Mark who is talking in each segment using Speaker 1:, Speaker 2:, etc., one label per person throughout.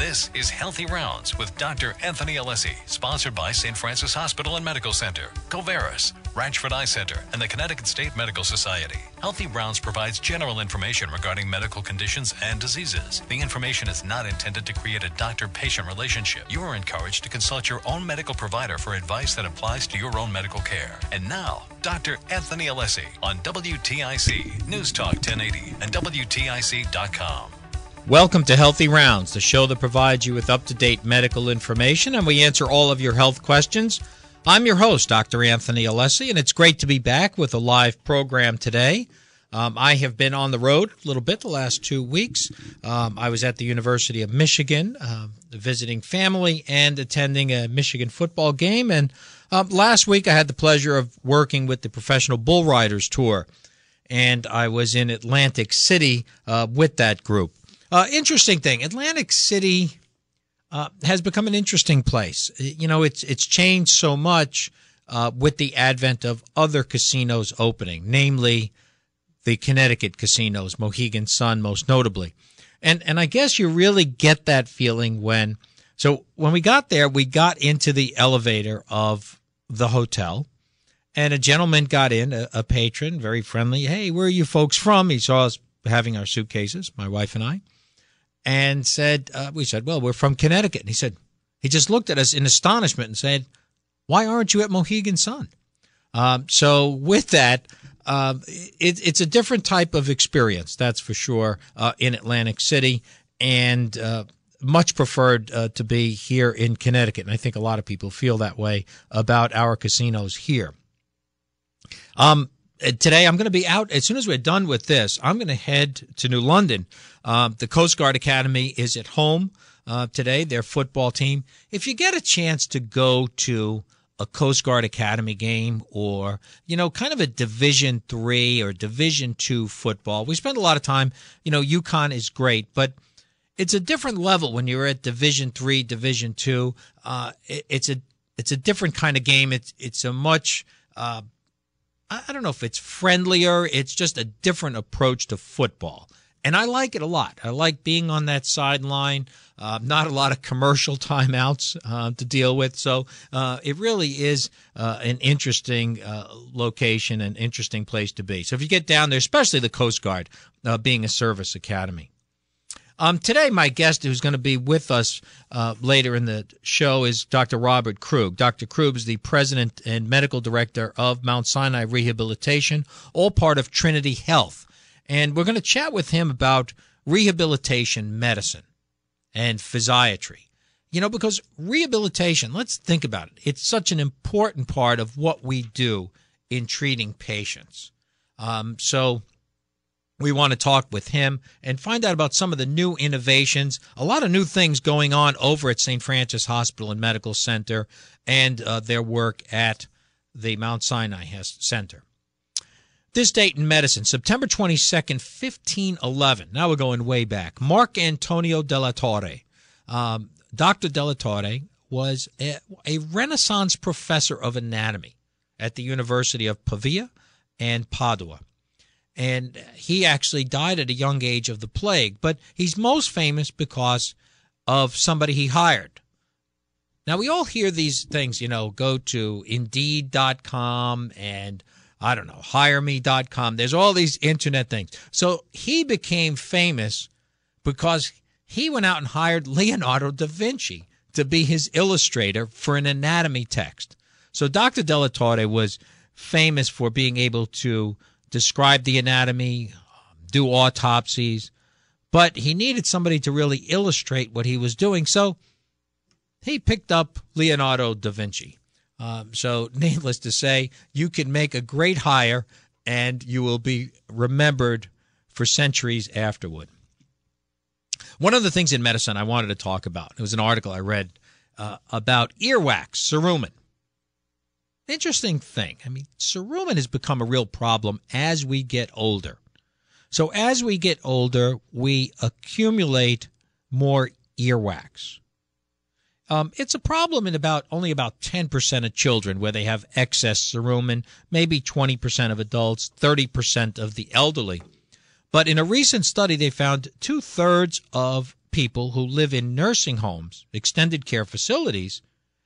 Speaker 1: This is Healthy Rounds with Dr. Anthony Alessi, sponsored by St. Francis Hospital and Medical Center, Covaris, Ranchford Eye Center, and the Connecticut State Medical Society. Healthy Rounds provides general information regarding medical conditions and diseases. The information is not intended to create a doctor patient relationship. You are encouraged to consult your own medical provider for advice that applies to your own medical care. And now, Dr. Anthony Alessi on WTIC, News Talk 1080, and WTIC.com.
Speaker 2: Welcome to Healthy Rounds, the show that provides you with up to date medical information and we answer all of your health questions. I'm your host, Dr. Anthony Alessi, and it's great to be back with a live program today. Um, I have been on the road a little bit the last two weeks. Um, I was at the University of Michigan uh, visiting family and attending a Michigan football game. And uh, last week I had the pleasure of working with the Professional Bull Riders Tour, and I was in Atlantic City uh, with that group. Uh, interesting thing, Atlantic City uh, has become an interesting place. You know, it's it's changed so much uh, with the advent of other casinos opening, namely the Connecticut casinos, Mohegan Sun most notably. And and I guess you really get that feeling when so when we got there, we got into the elevator of the hotel and a gentleman got in, a, a patron, very friendly. Hey, where are you folks from? He saw us having our suitcases, my wife and I and said, uh, we said, well, we're from Connecticut. And he said, he just looked at us in astonishment and said, why aren't you at Mohegan Sun? Um, so with that, um, it, it's a different type of experience, that's for sure, uh, in Atlantic City, and uh, much preferred uh, to be here in Connecticut. And I think a lot of people feel that way about our casinos here. Um, uh, today I'm going to be out as soon as we're done with this. I'm going to head to New London. Uh, the Coast Guard Academy is at home uh, today. Their football team. If you get a chance to go to a Coast Guard Academy game or you know kind of a Division three or Division two football, we spend a lot of time. You know, UConn is great, but it's a different level when you're at Division three, Division two. Uh, it, it's a it's a different kind of game. It's it's a much uh, I don't know if it's friendlier. It's just a different approach to football. And I like it a lot. I like being on that sideline. Uh, not a lot of commercial timeouts uh, to deal with. So uh, it really is uh, an interesting uh, location, an interesting place to be. So if you get down there, especially the Coast Guard uh, being a service academy. Um, today, my guest who's going to be with us uh, later in the show is Dr. Robert Krug. Dr. Krug is the president and medical director of Mount Sinai Rehabilitation, all part of Trinity Health. And we're going to chat with him about rehabilitation medicine and physiatry. You know, because rehabilitation, let's think about it. It's such an important part of what we do in treating patients. Um, so, we want to talk with him and find out about some of the new innovations, a lot of new things going on over at St. Francis Hospital and Medical Center and uh, their work at the Mount Sinai Center. This date in medicine, September 22nd, 1511. Now we're going way back. Marcantonio della Torre. Um, Dr. della Torre was a, a Renaissance professor of anatomy at the University of Pavia and Padua and he actually died at a young age of the plague. But he's most famous because of somebody he hired. Now, we all hear these things, you know, go to Indeed.com and I don't know, hireme.com. There's all these internet things. So he became famous because he went out and hired Leonardo da Vinci to be his illustrator for an anatomy text. So Dr. Della Torre was famous for being able to describe the anatomy, do autopsies, but he needed somebody to really illustrate what he was doing. So he picked up Leonardo da Vinci. Um, so, needless to say, you can make a great hire and you will be remembered for centuries afterward. One of the things in medicine I wanted to talk about, it was an article I read uh, about earwax, cerumen interesting thing. I mean, cerumen has become a real problem as we get older. So as we get older, we accumulate more earwax. Um, it's a problem in about only about 10% of children where they have excess cerumen, maybe 20% of adults, 30% of the elderly. But in a recent study, they found two thirds of people who live in nursing homes, extended care facilities,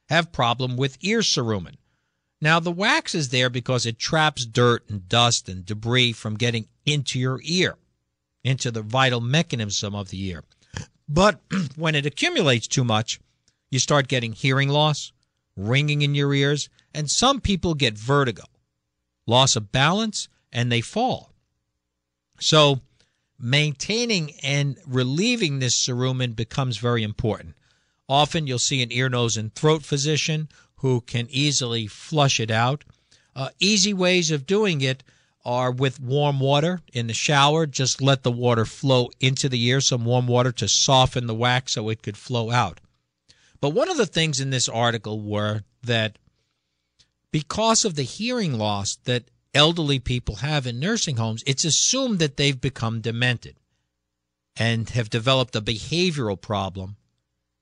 Speaker 2: have problem with ear cerumen. Now, the wax is there because it traps dirt and dust and debris from getting into your ear, into the vital mechanism of the ear. But when it accumulates too much, you start getting hearing loss, ringing in your ears, and some people get vertigo, loss of balance, and they fall. So, maintaining and relieving this cerumen becomes very important. Often you'll see an ear, nose, and throat physician who can easily flush it out. Uh, easy ways of doing it are with warm water in the shower. Just let the water flow into the ear, some warm water to soften the wax so it could flow out. But one of the things in this article were that because of the hearing loss that elderly people have in nursing homes, it's assumed that they've become demented and have developed a behavioral problem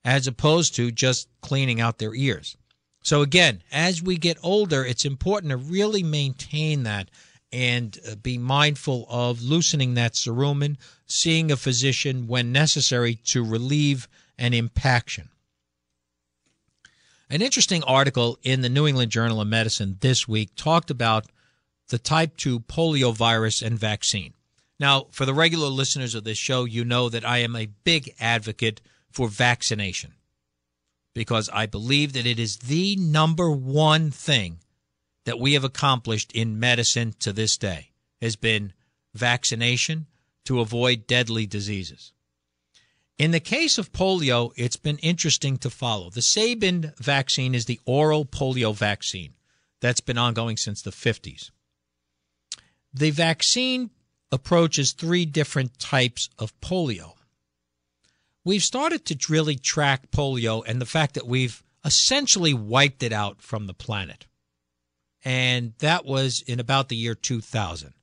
Speaker 2: as opposed to just cleaning out their ears. So, again, as we get older, it's important to really maintain that and uh, be mindful of loosening that cerumen, seeing a physician when necessary to relieve an impaction. An interesting article in the New England Journal of Medicine this week talked about the type 2 polio virus and vaccine. Now, for the regular listeners of this show, you know that I am a big advocate for vaccination because I believe that it is the number one thing that we have accomplished in medicine to this day has been vaccination to avoid deadly diseases. In the case of polio, it's been interesting to follow. The Sabin vaccine is the oral polio vaccine that's been ongoing since the 50s. The vaccine approaches three different types of polio. We've started to really track polio and the fact that we've essentially wiped it out from the planet. And that was in about the year 2000.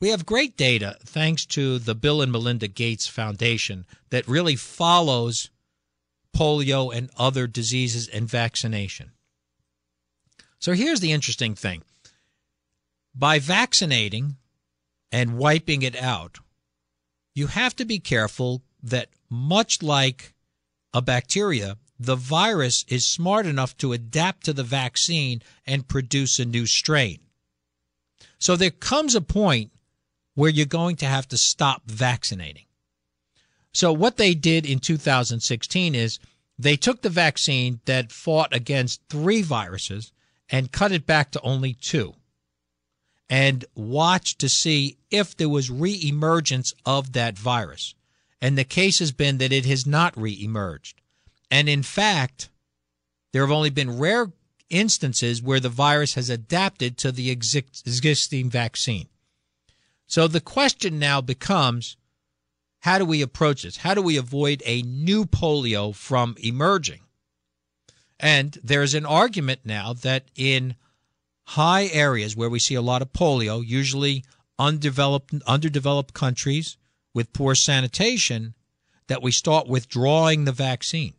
Speaker 2: We have great data thanks to the Bill and Melinda Gates Foundation that really follows polio and other diseases and vaccination. So here's the interesting thing by vaccinating and wiping it out, you have to be careful that, much like a bacteria, the virus is smart enough to adapt to the vaccine and produce a new strain. So there comes a point where you're going to have to stop vaccinating. So what they did in 2016 is they took the vaccine that fought against three viruses and cut it back to only two and watched to see if there was reemergence of that virus. And the case has been that it has not reemerged. And in fact, there have only been rare instances where the virus has adapted to the existing vaccine. So the question now becomes how do we approach this? How do we avoid a new polio from emerging? And there's an argument now that in high areas where we see a lot of polio, usually undeveloped underdeveloped countries with poor sanitation, that we start withdrawing the vaccine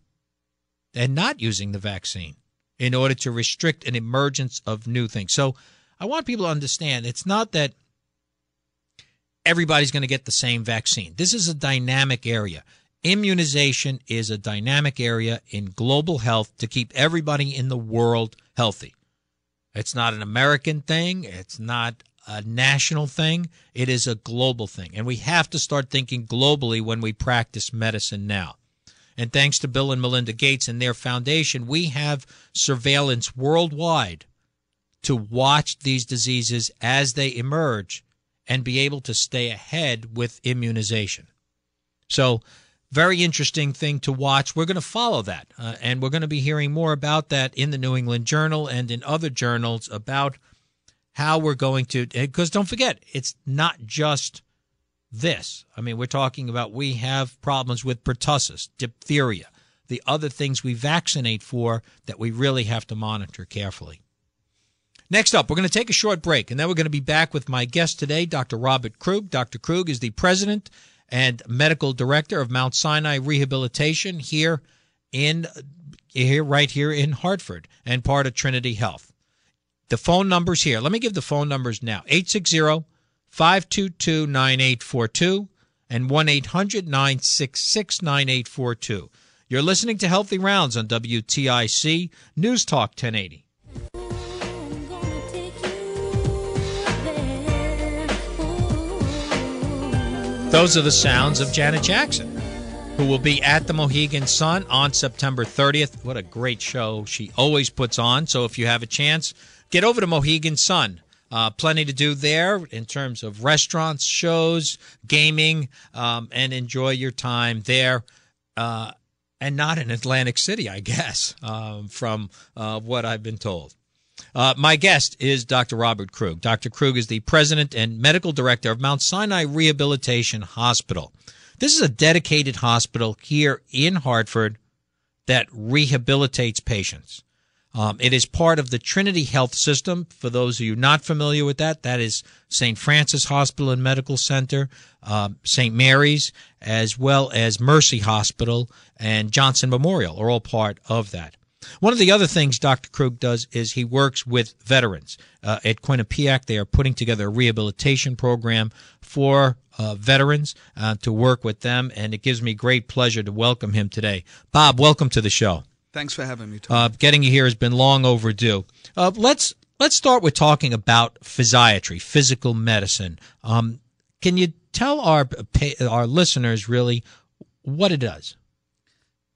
Speaker 2: and not using the vaccine in order to restrict an emergence of new things. So I want people to understand it's not that everybody's going to get the same vaccine. This is a dynamic area. Immunization is a dynamic area in global health to keep everybody in the world healthy. It's not an American thing, it's not a national thing, it is a global thing. And we have to start thinking globally when we practice medicine now. And thanks to Bill and Melinda Gates and their foundation, we have surveillance worldwide to watch these diseases as they emerge and be able to stay ahead with immunization. So, very interesting thing to watch. We're going to follow that, uh, and we're going to be hearing more about that in the New England Journal and in other journals about how we're going to. Eh, because don't forget, it's not just this. I mean, we're talking about we have problems with pertussis, diphtheria, the other things we vaccinate for that we really have to monitor carefully. Next up, we're going to take a short break, and then we're going to be back with my guest today, Dr. Robert Krug. Dr. Krug is the president and medical director of Mount Sinai Rehabilitation here in here right here in Hartford and part of Trinity Health. The phone numbers here. Let me give the phone numbers now. 860 522 9842 and 1 800 966 9842. You're listening to Healthy Rounds on WTIC News Talk 1080. Those are the sounds of Janet Jackson, who will be at the Mohegan Sun on September 30th. What a great show she always puts on. So if you have a chance, get over to Mohegan Sun. Uh, plenty to do there in terms of restaurants, shows, gaming, um, and enjoy your time there. Uh, and not in Atlantic City, I guess, um, from uh, what I've been told. Uh, my guest is Dr. Robert Krug. Dr. Krug is the president and medical director of Mount Sinai Rehabilitation Hospital. This is a dedicated hospital here in Hartford that rehabilitates patients. Um, it is part of the Trinity Health System. For those of you not familiar with that, that is St. Francis Hospital and Medical Center, uh, St. Mary's, as well as Mercy Hospital and Johnson Memorial are all part of that. One of the other things Dr. Krug does is he works with veterans. Uh, at Quinnipiac, they are putting together a rehabilitation program for uh, veterans uh, to work with them, and it gives me great pleasure to welcome him today. Bob, welcome to the show.
Speaker 3: Thanks for having me.
Speaker 2: Uh, getting you here has been long overdue. Uh, let's let's start with talking about physiatry, physical medicine. Um, can you tell our our listeners really what it does?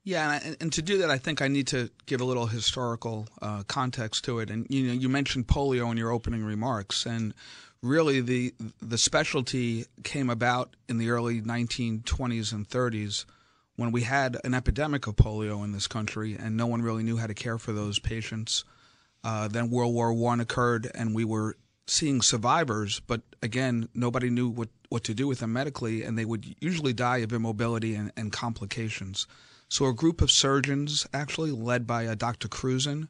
Speaker 3: Yeah, and, and, to do that, I think I need to give a little historical uh, context to it. And you know, you mentioned polio in your opening remarks, and really the the specialty came about in the early 1920s and 30s when we had an epidemic of polio in this country, and no one really knew how to care for those patients. Uh, then World War One occurred, and we were seeing survivors, but again, nobody knew what, what to do with them medically, and they would usually die of immobility and, and complications. So a group of surgeons, actually led by uh, Dr. Krusen,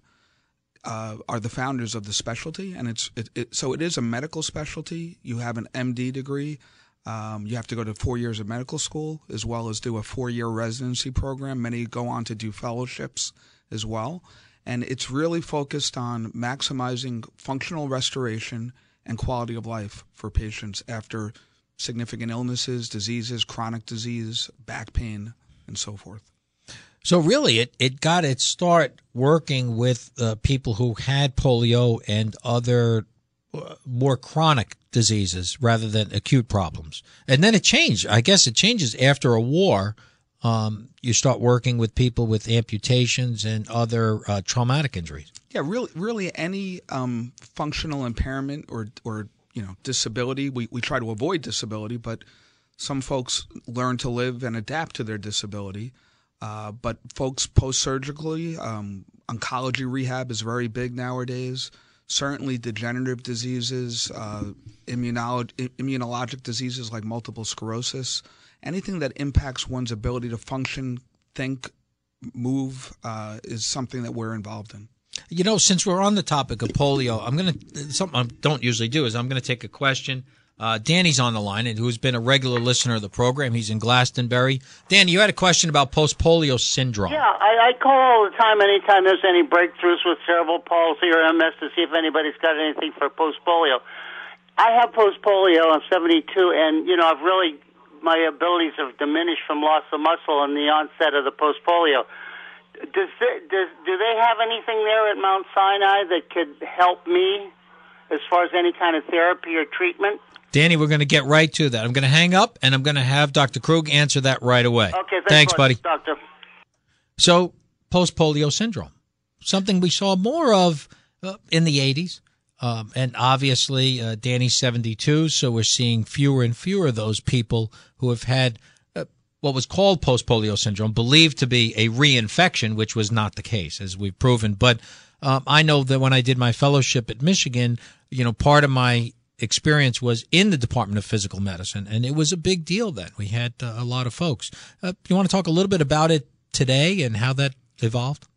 Speaker 3: uh, are the founders of the specialty, and it's it, it, so it is a medical specialty. You have an MD degree. Um, you have to go to four years of medical school as well as do a four-year residency program. Many go on to do fellowships as well, and it's really focused on maximizing functional restoration and quality of life for patients after significant illnesses, diseases, chronic disease, back pain, and so forth.
Speaker 2: So really, it, it got its start working with uh, people who had polio and other more chronic diseases rather than acute problems. And then it changed. I guess it changes after a war. Um, you start working with people with amputations and other uh, traumatic injuries.
Speaker 3: Yeah, really, really any um, functional impairment or or you know disability. We we try to avoid disability, but some folks learn to live and adapt to their disability. Uh, but folks post surgically, um, oncology rehab is very big nowadays. Certainly, degenerative diseases, uh, immunologic diseases like multiple sclerosis, anything that impacts one's ability to function, think, move uh, is something that we're involved in.
Speaker 2: You know, since we're on the topic of polio, I'm going to something I don't usually do is I'm going to take a question uh, Danny's on the line, and who's been a regular listener of the program. He's in Glastonbury. Danny, you had a question about post polio syndrome.
Speaker 4: Yeah, I, I call all the time anytime there's any breakthroughs with cerebral palsy or MS to see if anybody's got anything for post polio. I have post polio. I'm 72, and you know I've really my abilities have diminished from loss of muscle and the onset of the post polio. Does, does do they have anything there at Mount Sinai that could help me as far as any kind of therapy or treatment?
Speaker 2: Danny, we're going to get right to that. I'm going to hang up and I'm going to have Dr. Krug answer that right away.
Speaker 4: Okay, thanks,
Speaker 2: thanks buddy.
Speaker 4: Doctor.
Speaker 2: So, post polio syndrome, something we saw more of uh, in the 80s. Um, and obviously, uh, Danny's 72, so we're seeing fewer and fewer of those people who have had uh, what was called post polio syndrome, believed to be a reinfection, which was not the case, as we've proven. But um, I know that when I did my fellowship at Michigan, you know, part of my experience was in the Department of Physical Medicine, and it was a big deal then. We had uh, a lot of folks. Uh, you want to talk a little bit about it today and how that evolved?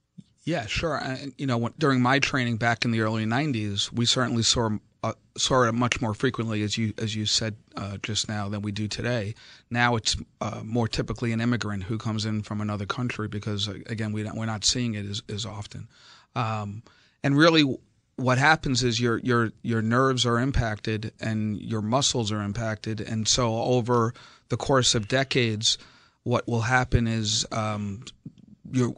Speaker 3: Yeah, sure. I, you know, when, during my training back in the early '90s, we certainly saw uh, saw it much more frequently, as you as you said uh, just now, than we do today. Now it's uh, more typically an immigrant who comes in from another country because, again, we we're not seeing it as, as often. Um, and really, what happens is your your your nerves are impacted and your muscles are impacted, and so over the course of decades, what will happen is um, your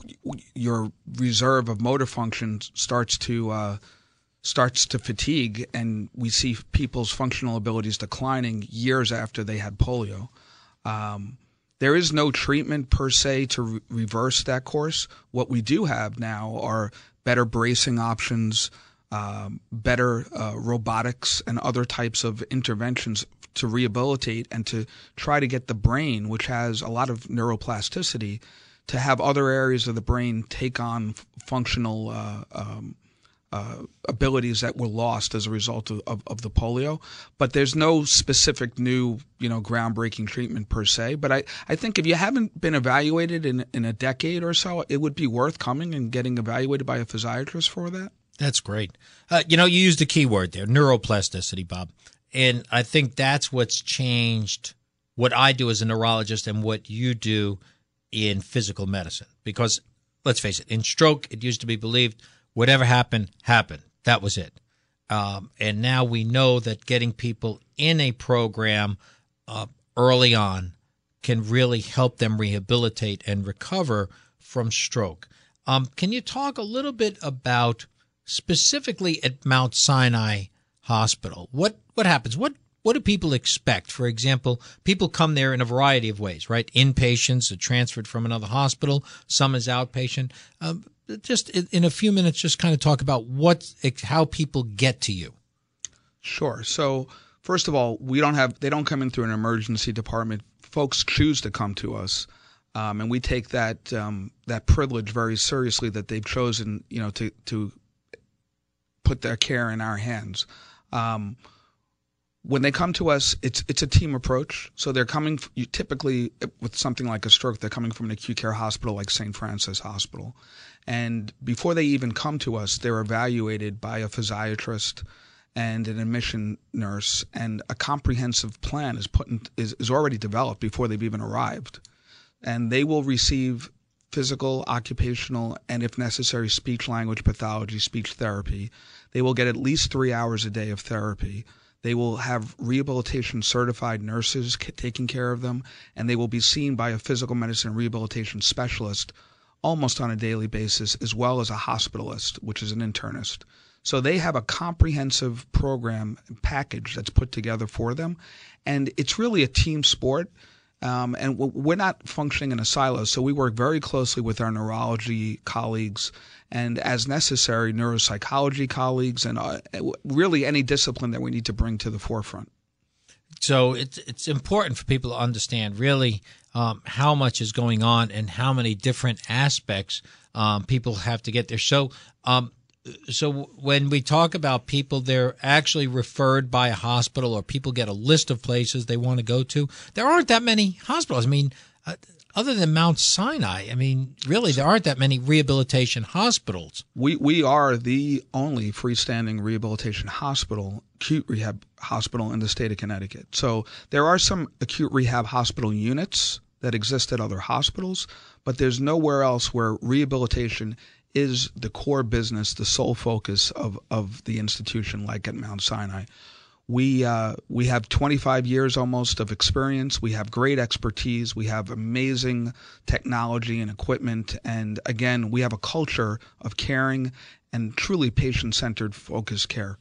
Speaker 3: your reserve of motor function starts to uh, starts to fatigue, and we see people's functional abilities declining years after they had polio. Um, there is no treatment per se to re- reverse that course. What we do have now are better bracing options, um, better uh, robotics, and other types of interventions to rehabilitate and to try to get the brain, which has a lot of neuroplasticity, to have other areas of the brain take on functional uh, um, uh, abilities that were lost as a result of, of, of, the polio. But there's no specific new, you know, groundbreaking treatment per se. But I, I think if you haven't been evaluated in, in a decade or so, it would be worth coming and getting evaluated by a physiatrist for that.
Speaker 2: That's great. Uh, you know, you used a key word there, neuroplasticity, Bob. And I think that's what's changed what I do as a neurologist and what you do in physical medicine. Because let's face it, in stroke, it used to be believed whatever happened, happened. That was it. Um, and now we know that getting people in a program uh, early on can really help them rehabilitate and recover from stroke. Um, can you talk a little bit about specifically at Mount Sinai Hospital? What what happens? What what do people expect? For example, people come there in a variety of ways, right? Inpatients are transferred from another hospital. Some is outpatient. Um, just in a few minutes, just kind of talk about what how people get to you.
Speaker 3: Sure. So first of all, we don't have they don't come in through an emergency department. Folks choose to come to us. Um, and we take that um, that privilege very seriously that they've chosen, you know, to to put their care in our hands. Um, when they come to us, it's it's a team approach. So they're coming you typically with something like a stroke. They're coming from an acute care hospital like St. Francis Hospital, and before they even come to us, they're evaluated by a physiatrist and an admission nurse, and a comprehensive plan is put in, is is already developed before they've even arrived, and they will receive physical, occupational, and if necessary, speech language pathology, speech therapy. They will get at least three hours a day of therapy they will have rehabilitation certified nurses taking care of them, and they will be seen by a physical medicine rehabilitation specialist almost on a daily basis, as well as a hospitalist, which is an internist. So they have a comprehensive program package that's put together for them. And it's really a team sport. Um, and we're not functioning in a silo, so we work very closely with our neurology colleagues and, as necessary, neuropsychology colleagues, and uh, really any discipline that we need to bring to the forefront.
Speaker 2: So it's it's important for people to understand really um, how much is going on and how many different aspects um, people have to get there. So um, so when we talk about people, they're actually referred by a hospital, or people get a list of places they want to go to. There aren't that many hospitals. I mean, uh, other than Mount Sinai, I mean, really, there aren't that many rehabilitation hospitals.
Speaker 3: We we are the only freestanding rehabilitation hospital, acute rehab hospital in the state of Connecticut. So there are some acute rehab hospital units that exist at other hospitals, but there's nowhere else where rehabilitation is the core business, the sole focus of, of the institution, like at Mount Sinai. We uh, we have 25 years almost of experience. We have great expertise. We have amazing technology and equipment, and again, we have a culture of caring and truly patient-centered, focused care.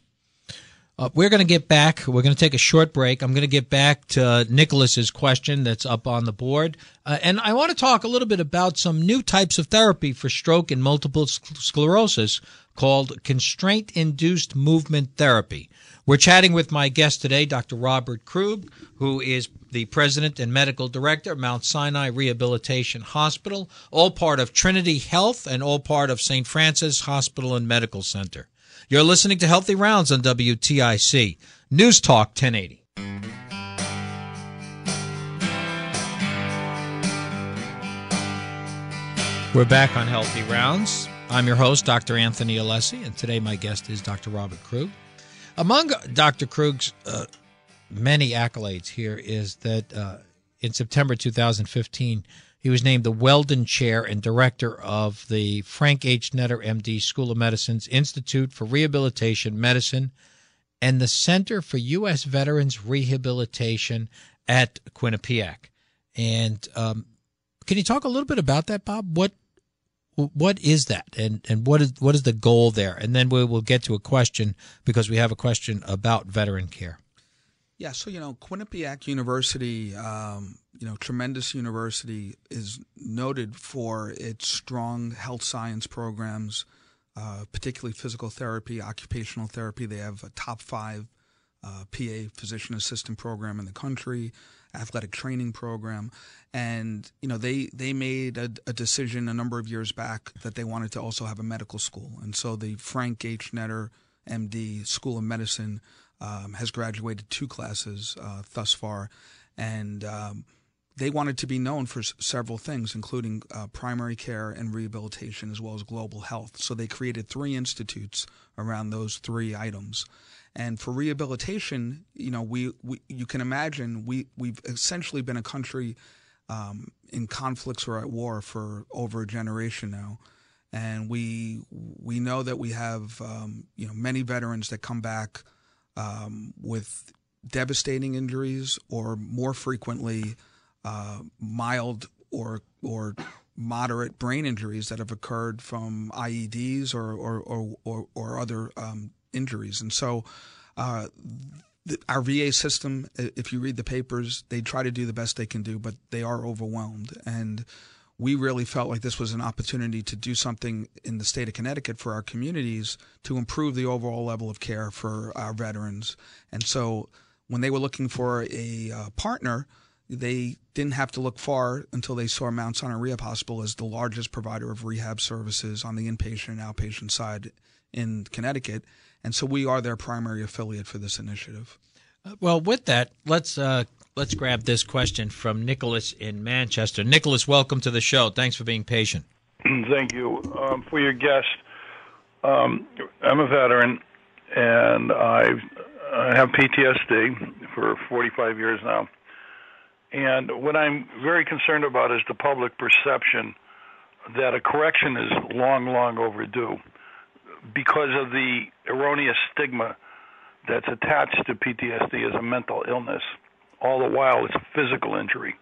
Speaker 2: Uh, we're going to get back. We're going to take a short break. I'm going to get back to Nicholas's question that's up on the board, uh, and I want to talk a little bit about some new types of therapy for stroke and multiple sclerosis called constraint-induced movement therapy. We're chatting with my guest today, Dr. Robert Krug, who is the president and medical director of Mount Sinai Rehabilitation Hospital, all part of Trinity Health and all part of St. Francis Hospital and Medical Center. You're listening to Healthy Rounds on WTIC. News Talk 1080. We're back on Healthy Rounds. I'm your host, Dr. Anthony Alessi, and today my guest is Dr. Robert Krug. Among Dr. Krug's uh, many accolades here is that uh, in September 2015, he He was named the Weldon Chair and Director of the Frank H. Netter, MD, School of Medicine's Institute for Rehabilitation Medicine and the Center for U.S. Veterans Rehabilitation at Quinnipiac. And um, can you talk a little bit about that, Bob? What what is that, and and what is what is the goal there? And then we will get to a question because we have a question about veteran care.
Speaker 3: Yeah, so you know, Quinnipiac University, um, you know, tremendous university, is noted for its strong health science programs, uh, particularly physical therapy, occupational therapy. They have a top five uh, PA physician assistant program in the country, athletic training program, and you know they they made a, a, decision a number of years back that they wanted to also have a medical school, and so the Frank H. Netter, MD, School of Medicine um, has graduated two classes uh, thus far, and um, they wanted to be known for s- several things, including uh, primary care and rehabilitation, as well as global health. So they created three institutes around those three items. And for rehabilitation, you know, we, we you can imagine we we've essentially been a country um, in conflicts or at war for over a generation now, and we we know that we have um, you know many veterans that come back um, with devastating injuries or more frequently uh, mild or or moderate brain injuries that have occurred from IEDs or or or, or, or other um, injuries, and so. Uh, the, our VA system, if you read the papers, they try to do the best they can do, but they are overwhelmed. And we really felt like this was an opportunity to do something in the state of Connecticut for our communities to improve the overall level of care for our veterans. And so when they were looking for a uh, partner, they didn't have to look far until they saw Mount Sinai Rehab Hospital as the largest provider of rehab services on the inpatient and outpatient side in Connecticut. And so we are their primary affiliate for this initiative.
Speaker 2: Uh, well, with that, let's uh, let's grab this question from Nicholas in Manchester. Nicholas, welcome to the show. Thanks for being patient.
Speaker 5: Thank you um, for your guest. Um, I'm a veteran, and I've, I have PTSD for 45 years now. And what I'm very concerned about is the public perception that a correction is long, long overdue because of the erroneous stigma that's attached to PTSD as a mental illness. All the while, it's a physical injury.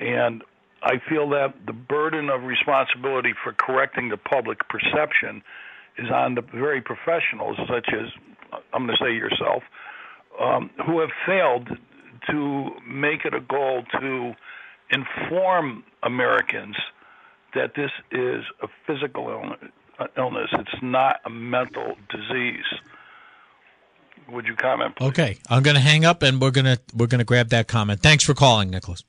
Speaker 5: And I feel that the burden of responsibility for correcting the public perception is on the very professionals, such as, I'm going to say yourself, um, who have failed to make it a goal to inform Americans that this is a physical illness. It's not a mental disease. Would you comment? Please?
Speaker 2: Okay, I'm going to hang up, and we're going to we're going to grab that comment. Thanks for calling, Nicholas.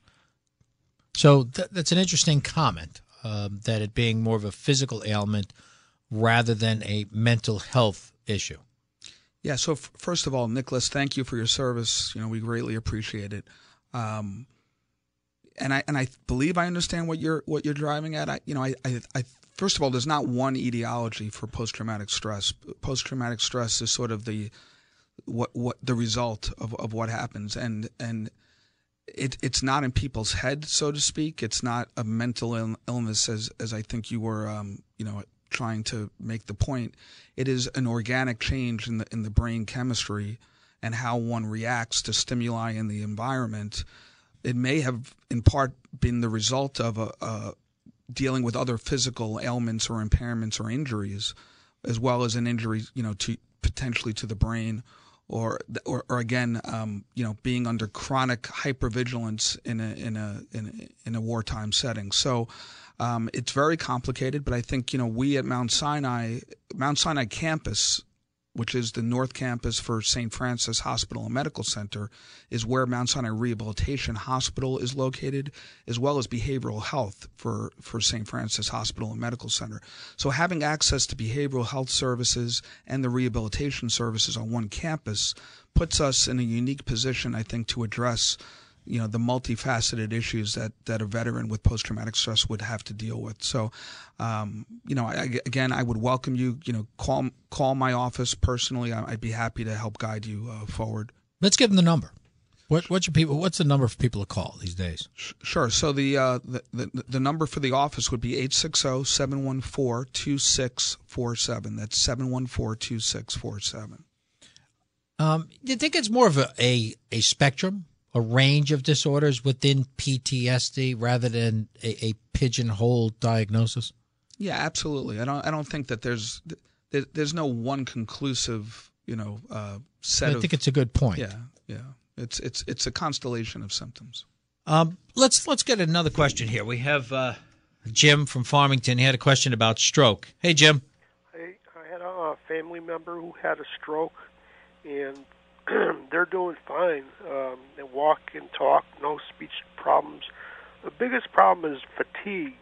Speaker 2: So th- that's an interesting comment um, that it being more of a physical ailment rather than a mental health issue.
Speaker 3: Yeah. So f- first of all, Nicholas, thank you for your service. You know, we greatly appreciate it. Um, and I and I believe I understand what you're what you're driving at. I you know I I, I first of all, there's not one etiology for post traumatic stress. Post traumatic stress is sort of the what what the result of, of what happens. And and it it's not in people's head so to speak. It's not a mental Ill- illness as as I think you were um, you know trying to make the point. It is an organic change in the in the brain chemistry and how one reacts to stimuli in the environment. It may have in part been the result of a, a dealing with other physical ailments or impairments or injuries as well as an injury you know to potentially to the brain or or, or again, um, you know, being under chronic hypervigilance in a in a in a, in a wartime setting. So. Um, it's very complicated, but I think you know we at Mount Sinai, Mount Sinai campus, which is the North Campus for St. Francis Hospital and Medical Center, is where Mount Sinai Rehabilitation Hospital is located, as well as behavioral health for, for St. Francis Hospital and Medical Center. So having access to behavioral health services and the rehabilitation services on one campus puts us in a unique position, I think, to address you know the multifaceted issues that that a veteran with post traumatic stress would have to deal with. So, um, you know, I, again, I would welcome you. You know, call call my office personally. I'd be happy to help guide you uh, forward.
Speaker 2: Let's give them the number. What what's your people? What's the number for people to call these days?
Speaker 3: Sure. So the, uh, the, the the number for the office would be 860-714-2647. That's 714-2647.
Speaker 2: Um, do you think it's more of a, a, a spectrum, a range of disorders within PTSD rather than a, a pigeonhole diagnosis?
Speaker 3: Yeah, absolutely. I don't I don't think that there's there, there's no one conclusive, you know, uh, set
Speaker 2: I
Speaker 3: of
Speaker 2: think it's a good point.
Speaker 3: Yeah, yeah. It's it's it's a constellation of symptoms.
Speaker 2: Um, let's let's get another question here. We have uh, Jim from Farmington. He had a question about stroke. Hey, Jim.
Speaker 6: I, I had a family member who had a stroke, and they're doing fine. Um, they walk and talk, no speech problems. The biggest problem is fatigue,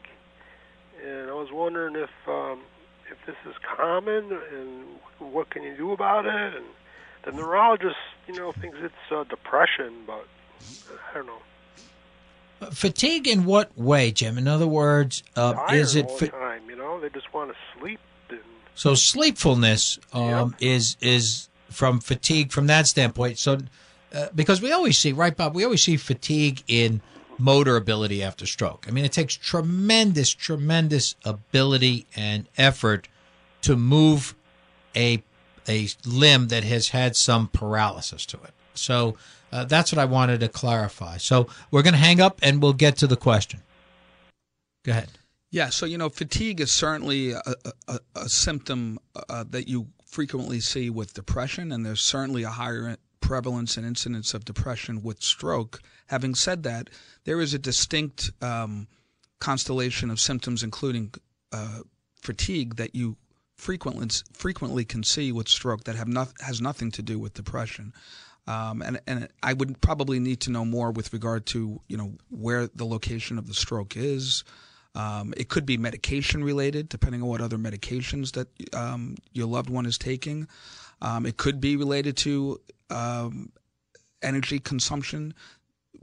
Speaker 6: and I was wondering if um, if this is common and what can you do about it. And the neurologist, you know, thinks it's uh, depression, but I don't know.
Speaker 2: Fatigue in what way, Jim? In other words, uh, is it
Speaker 6: all
Speaker 2: fa-
Speaker 6: time? You know, they just want to sleep. And
Speaker 2: so sleepfulness um, is is from fatigue from that standpoint. So uh, because we always see right, Bob, we always see fatigue in motor ability after stroke. I mean, it takes tremendous, tremendous ability and effort to move a a limb that has had some paralysis to it. So uh, that's what I wanted to clarify. So we're going to hang up and we'll get to the question. Go ahead.
Speaker 3: Yeah, so you know, fatigue is certainly a, a, a symptom uh, that you frequently see with depression, and there's certainly a higher prevalence and incidence of depression with stroke. Having said that, there is a distinct um, constellation of symptoms, including uh, fatigue, that you frequently frequently can see with stroke that have not, has nothing to do with depression. Um, and and I would probably need to know more with regard to you know where the location of the stroke is. Um, it could be medication related, depending on what other medications that um, your loved one is taking. Um, it could be related to um, energy consumption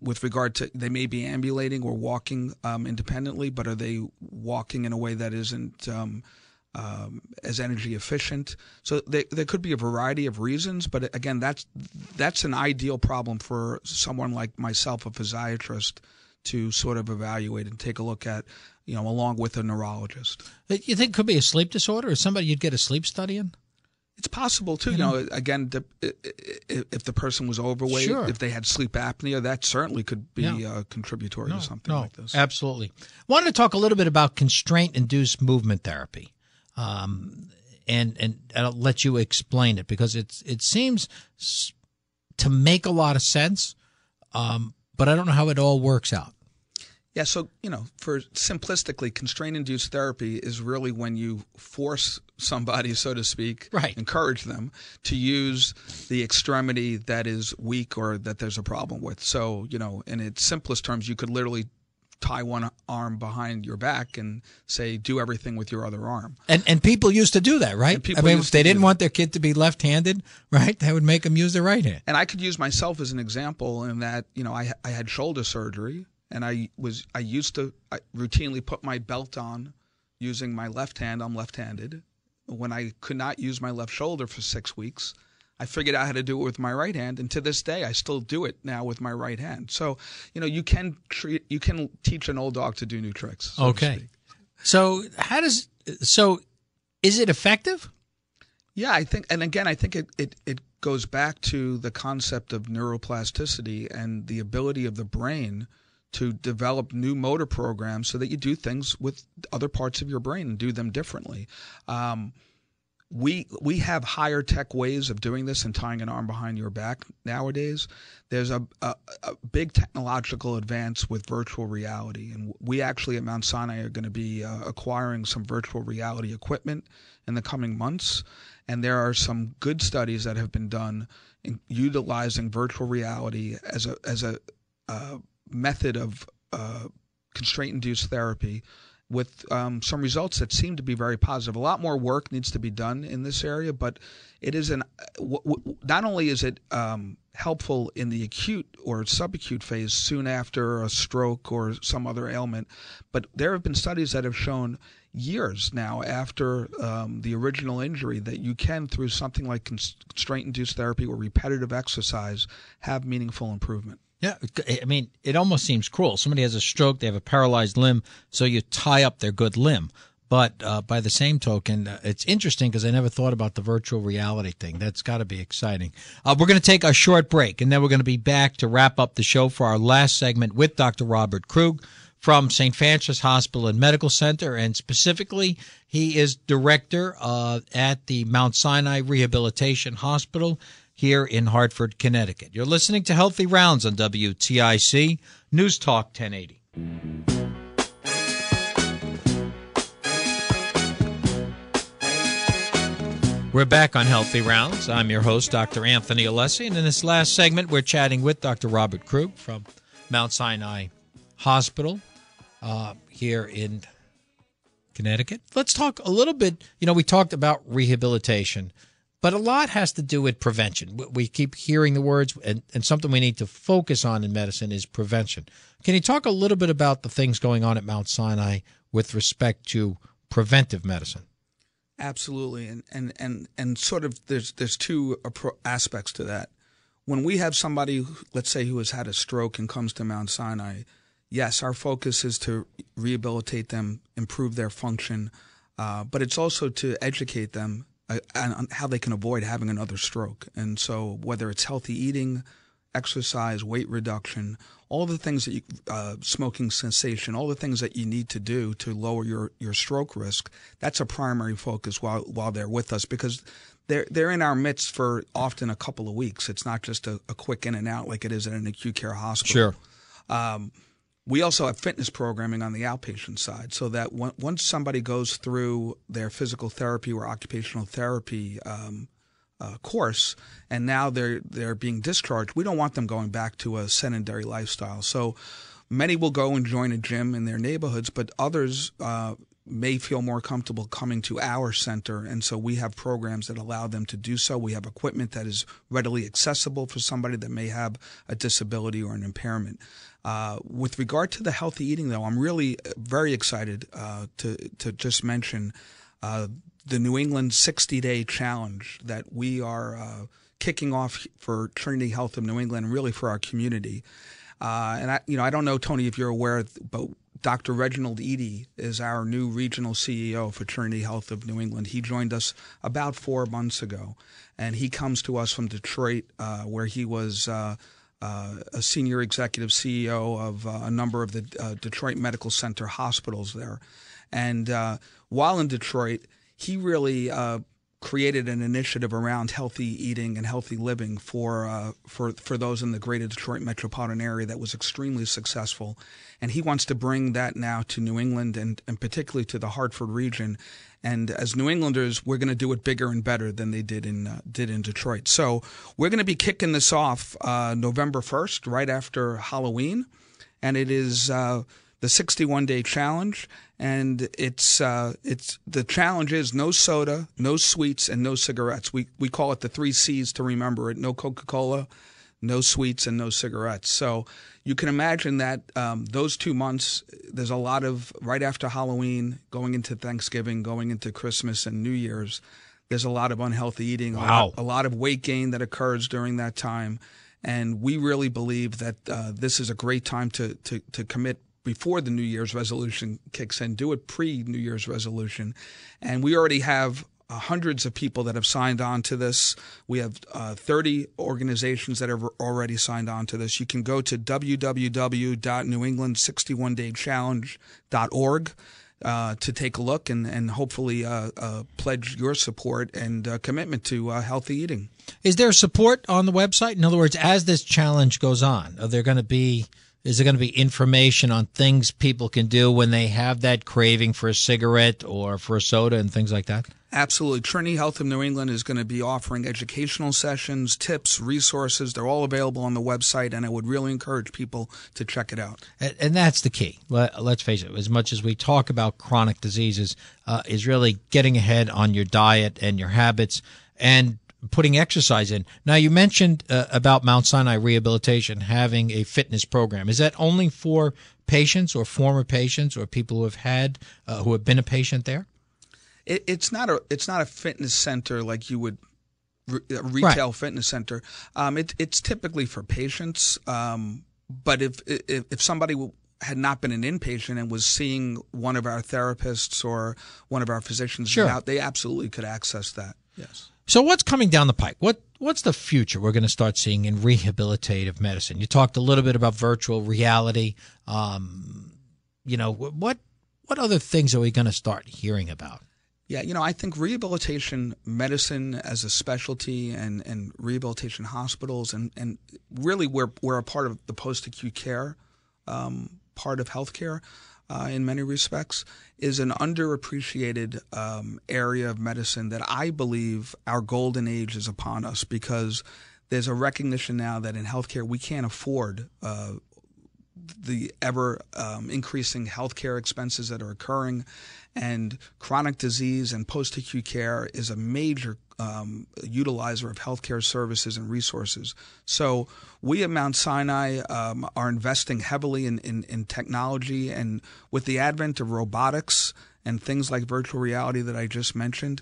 Speaker 3: with regard to they may be ambulating or walking um, independently, but are they walking in a way that isn't um, as energy efficient? So they, there could be a variety of reasons, but again, that's that's an ideal problem for someone like myself, a physiatrist, to sort of evaluate and take a look at, you know, along with a neurologist.
Speaker 2: You think it could be a sleep disorder or somebody you'd get a sleep study in?
Speaker 3: It's possible too. You know, again, the, if the person was overweight,
Speaker 2: Sure.
Speaker 3: if they had sleep apnea, that certainly could be
Speaker 2: Yeah.
Speaker 3: uh, contributory
Speaker 2: no,
Speaker 3: to something
Speaker 2: no,
Speaker 3: like this.
Speaker 2: Absolutely. Wanted to talk a little bit about constraint-induced movement therapy, um, and and I'll let you explain it because it's it seems to make a lot of sense, um, but I don't know how it all works out.
Speaker 3: Yeah, so you know, for simplistically, constraint-induced therapy is really when you force somebody, so to speak,
Speaker 2: Right.
Speaker 3: encourage them to use the extremity that is weak or that there's a problem with. So, you know, in its simplest terms, you could literally tie one arm behind your back and say, "Do everything with your other arm."
Speaker 2: And and people used to do that, right? I mean, if they didn't want their kid to be left-handed, right, they would make them use their right hand.
Speaker 3: and I could use myself as an example in that you know I I had shoulder surgery and I was I used to I routinely put my belt on using my left hand. I'm left-handed. When I could not use my left shoulder for six weeks, I figured out how to do it with my right hand, and to this day I still do it now with my right hand. So you know you can treat you can teach an old dog to do new tricks. so
Speaker 2: Okay. So how does so is it effective?
Speaker 3: Yeah, I think, and again, I think it, it, it goes back to the concept of neuroplasticity and the ability of the brain to develop new motor programs so that you do things with other parts of your brain and do them differently. Um, we we have higher tech ways of doing this and tying an arm behind your back nowadays. There's a, a, a big technological advance with virtual reality, and we actually at Mount Sinai are going to be uh, acquiring some virtual reality equipment in the coming months. And there are some good studies that have been done in utilizing virtual reality as a as a uh, method of uh, constraint-induced therapy with um, some results that seem to be very positive. A lot more work needs to be done in this area, but it is an w- w- not only is it um, helpful in the acute or subacute phase soon after a stroke or some other ailment. But there have been studies that have shown years now after um, the original injury that you can, through something like constraint induced therapy or repetitive exercise, have meaningful improvement.
Speaker 2: Yeah, I mean, it almost seems cruel. Somebody has a stroke, they have a paralyzed limb, so you tie up their good limb. But uh, by the same token, uh, it's interesting because I never thought about the virtual reality thing. That's got to be exciting. Uh, we're going to take a short break, and then we're going to be back to wrap up the show for our last segment with Dr. Robert Krug from St. Francis Hospital and Medical Center, and specifically, he is director uh, at the Mount Sinai Rehabilitation Hospital here in Hartford, Connecticut. You're listening to Healthy Rounds on WTIC News Talk 1080. We're back on Healthy Rounds. I'm your host, Dr. Anthony Alessi, and in this last segment, we're chatting with Dr. Robert Krug from Mount Sinai Hospital uh, here in Connecticut. Let's talk a little bit. You know, we talked about rehabilitation, but a lot has to do with prevention. We keep hearing the words, and, and something we need to focus on in medicine is prevention. Can you talk a little bit about the things going on at Mount Sinai with respect to preventive medicine?
Speaker 3: Absolutely, and and and and sort of there's there's two aspects to that. When we have somebody, let's say, who has had a stroke and comes to Mount Sinai, yes, our focus is to rehabilitate them, improve their function, uh, but it's also to educate them on how they can avoid having another stroke. And so, whether it's healthy eating, exercise, weight reduction, all the things that you, uh, smoking cessation, all the things that you need to do to lower your, your stroke risk, that's a primary focus while, while they're with us because they're, they're in our midst for often a couple of weeks. It's not just a, a quick in and out like it is in an acute care hospital.
Speaker 2: Sure.
Speaker 3: Um, we also have fitness programming on the outpatient side so that once somebody goes through their physical therapy or occupational therapy um, uh, course, and now they're they're being discharged. We don't want them going back to a sedentary lifestyle. So many will go and join a gym in their neighborhoods, but others uh, may feel more comfortable coming to our center, and so we have programs that allow them to do so. We have equipment that is readily accessible for somebody that may have a disability or an impairment. Uh, with regard to the healthy eating, though, I'm really very excited uh, to to just mention uh, the New England 60 day challenge that we are uh, kicking off for Trinity Health of New England really for our community. Uh, and I, you know, I don't know, Tony, if you're aware, but Dr. Reginald Eadie is our new regional CEO for Trinity Health of New England. He joined us about four months ago, and he comes to us from Detroit, uh, where he was. Uh, uh, a senior executive CEO of uh, a number of the uh, Detroit Medical Center hospitals there. And uh, while in Detroit, he really created an initiative around healthy eating and healthy living for uh, for for those in the greater Detroit metropolitan area that was extremely successful, and he wants to bring that now to New England and and particularly to the Hartford region. And as New Englanders, we're going to do it bigger and better than they did in uh, did in Detroit. So we're going to be kicking this off uh, November first, right after Halloween, and it is uh, the 61 day challenge and it's uh, it's the challenge is no soda, no sweets, and no cigarettes. We we call it the three C's to remember it: no Coca Cola, no sweets, and no cigarettes. So you can imagine that um, those two months, there's a lot of right after Halloween, going into Thanksgiving, going into Christmas and New Year's. There's a lot of unhealthy eating,
Speaker 2: wow.
Speaker 3: a, lot, a lot of weight gain that occurs during that time. And we really believe that uh, this is a great time to, to, to commit before the New Year's resolution kicks in. Do it pre New Year's resolution. And we already have uh, hundreds of people that have signed on to this. We have uh, 30 organizations that have already signed on to this. You can go to www.newengland61daychallenge.org. Uh, to take a look and, and hopefully uh, uh, pledge your support and uh, commitment to healthy eating.
Speaker 2: Is there support on the website? In other words, as this challenge goes on, are there going to be is there going to be information on things people can do when they have that craving for a cigarette or for a soda and things like that?
Speaker 3: Absolutely. Trinity Health of New England is going to be offering educational sessions, tips, resources. They're all available on the website, and I would really encourage people to check it out.
Speaker 2: And, and that's the key. Let, us face it, as much as we talk about chronic diseases, uh, is really getting ahead on your diet and your habits. And putting exercise in. Now, you mentioned uh, about Mount Sinai Rehabilitation having a fitness program. Is that only for patients or former patients or people who have had uh, who have been a patient there?
Speaker 3: It, it's not a it's not a fitness center like you would a retail right. fitness center. Um, it, it's typically for patients. Um, but if, if, if somebody had not been an inpatient and was seeing one of our therapists or one of our physicians
Speaker 2: sure.
Speaker 3: out, they absolutely could access that. Yes.
Speaker 2: So what's coming down the pike? What what's the future we're going to start seeing in rehabilitative medicine? You talked a little bit about virtual reality. Um, you know what what other things are we going to start hearing about?
Speaker 3: Yeah, you know, I think rehabilitation medicine as a specialty and, and rehabilitation hospitals and, and really we're, we're a part of the post acute care um, part of healthcare uh, in many respects, is an underappreciated um, area of medicine that I believe our golden age is upon us because there's a recognition now that in healthcare we can't afford uh, the ever um, increasing healthcare expenses that are occurring, and chronic disease and post acute care is a major um, utilizer of healthcare services and resources. So we at Mount Sinai um, are investing heavily in, in, in technology, and with the advent of robotics and things like virtual reality that I just mentioned,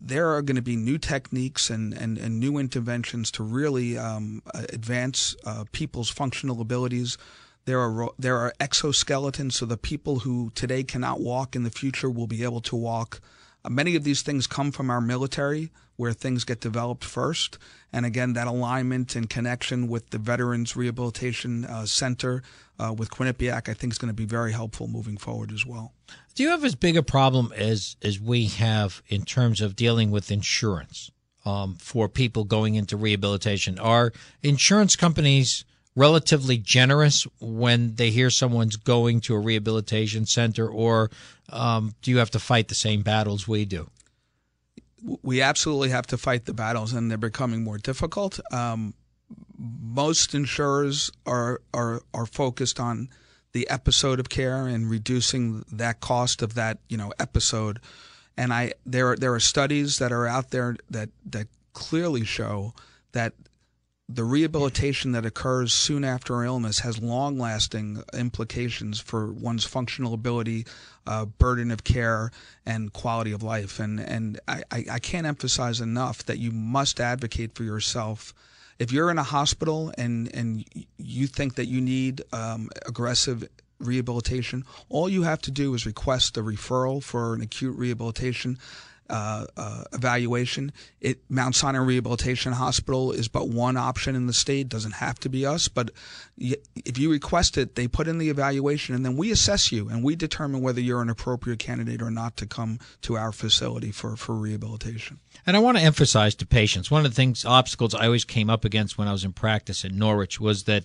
Speaker 3: there are going to be new techniques and, and, and new interventions to really um, advance uh, people's functional abilities there are there are exoskeletons, so the people who today cannot walk in the future will be able to walk. Uh, many of these things come from our military, where things get developed first. And again, that alignment and connection with the Veterans Rehabilitation uh, Center uh, with Quinnipiac, I think, is going to be very helpful moving forward as well.
Speaker 2: Do you have as big a problem as as we have in terms of dealing with insurance um, for people going into rehabilitation? Are insurance companies relatively generous when they hear someone's going to a rehabilitation center, or um, do you have to fight the same battles we do?
Speaker 3: We absolutely have to fight the battles, and they're becoming more difficult. Um, most insurers are, are are focused on the episode of care and reducing that cost of that you know episode. And I there there are studies that are out there that that clearly show that the rehabilitation that occurs soon after illness has long lasting implications for one's functional ability, uh, burden of care, and quality of life. And, and I, I can't emphasize enough that you must advocate for yourself. If you're in a hospital and, and you think that you need um, aggressive rehabilitation, all you have to do is request a referral for an acute rehabilitation uh, uh, evaluation. It Mount Sinai Rehabilitation Hospital is but one option in the state. Doesn't have to be us, but if you request it, they put in the evaluation, and then we assess you and we determine whether you're an appropriate candidate or not to come to our facility for for rehabilitation.
Speaker 2: And I want to emphasize to patients one of the things obstacles I always came up against when I was in practice in Norwich was that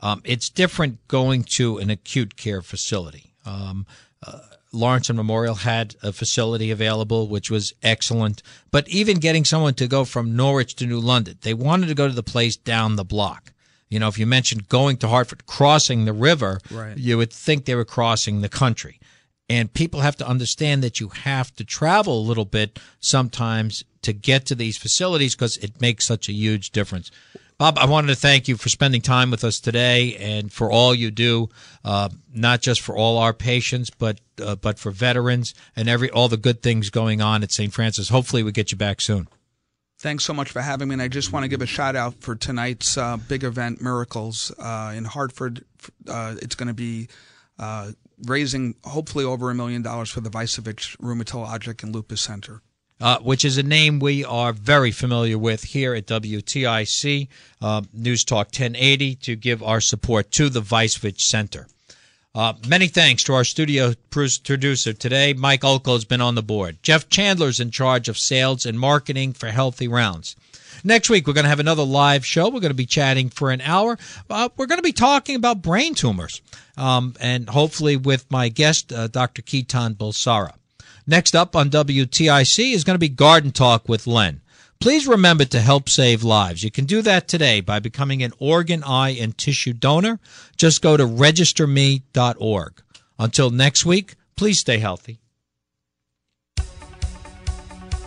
Speaker 2: um, it's different going to an acute care facility. Um, uh, Lawrence and Memorial had a facility available, which was excellent. But even getting someone to go from Norwich to New London, they wanted to go to the place down the block. You know, if you mentioned going to Hartford, crossing the river,
Speaker 3: right.
Speaker 2: you would think they were crossing the country. And people have to understand that you have to travel a little bit sometimes to get to these facilities because it makes such a huge difference. Bob, I wanted to thank you for spending time with us today and for all you do, uh, not just for all our patients, but uh, but for veterans and every all the good things going on at St. Francis. Hopefully, we get you back soon.
Speaker 3: Thanks so much for having me. And I just want to give a shout out for tonight's uh, big event, Miracles, uh, in Hartford. Uh, it's going to be uh, raising hopefully over a million dollars for the Vicevich Rheumatologic and Lupus Center
Speaker 2: uh, which is a name we are very familiar with here at WTIC uh, News Talk 1080 to give our support to the Vicevich Center. Uh, many thanks to our studio producer today. Mike Ulko has been on the board. Jeff Chandler's in charge of sales and marketing for Healthy Rounds. Next week, we're going to have another live show. We're going to be chatting for an hour. Uh, we're going to be talking about brain tumors, um, and hopefully with my guest, uh, Dr. Ketan Bulsara. Next up on WTIC is going to be Garden Talk with Len. Please remember to help save lives. You can do that today by becoming an organ, eye, and tissue donor. Just go to registerme.org. Until next week, please stay healthy.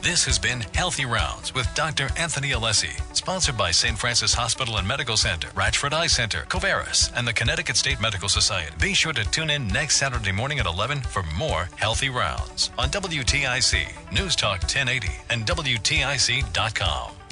Speaker 1: This has been Healthy Rounds with Dr. Anthony Alessi, sponsored by St. Francis Hospital and Medical Center, Ratchford Eye Center, Covaris, and the Connecticut State Medical Society. Be sure to tune in next Saturday morning at 11 for more Healthy Rounds on WTIC, News Talk 1080, and WTIC.com.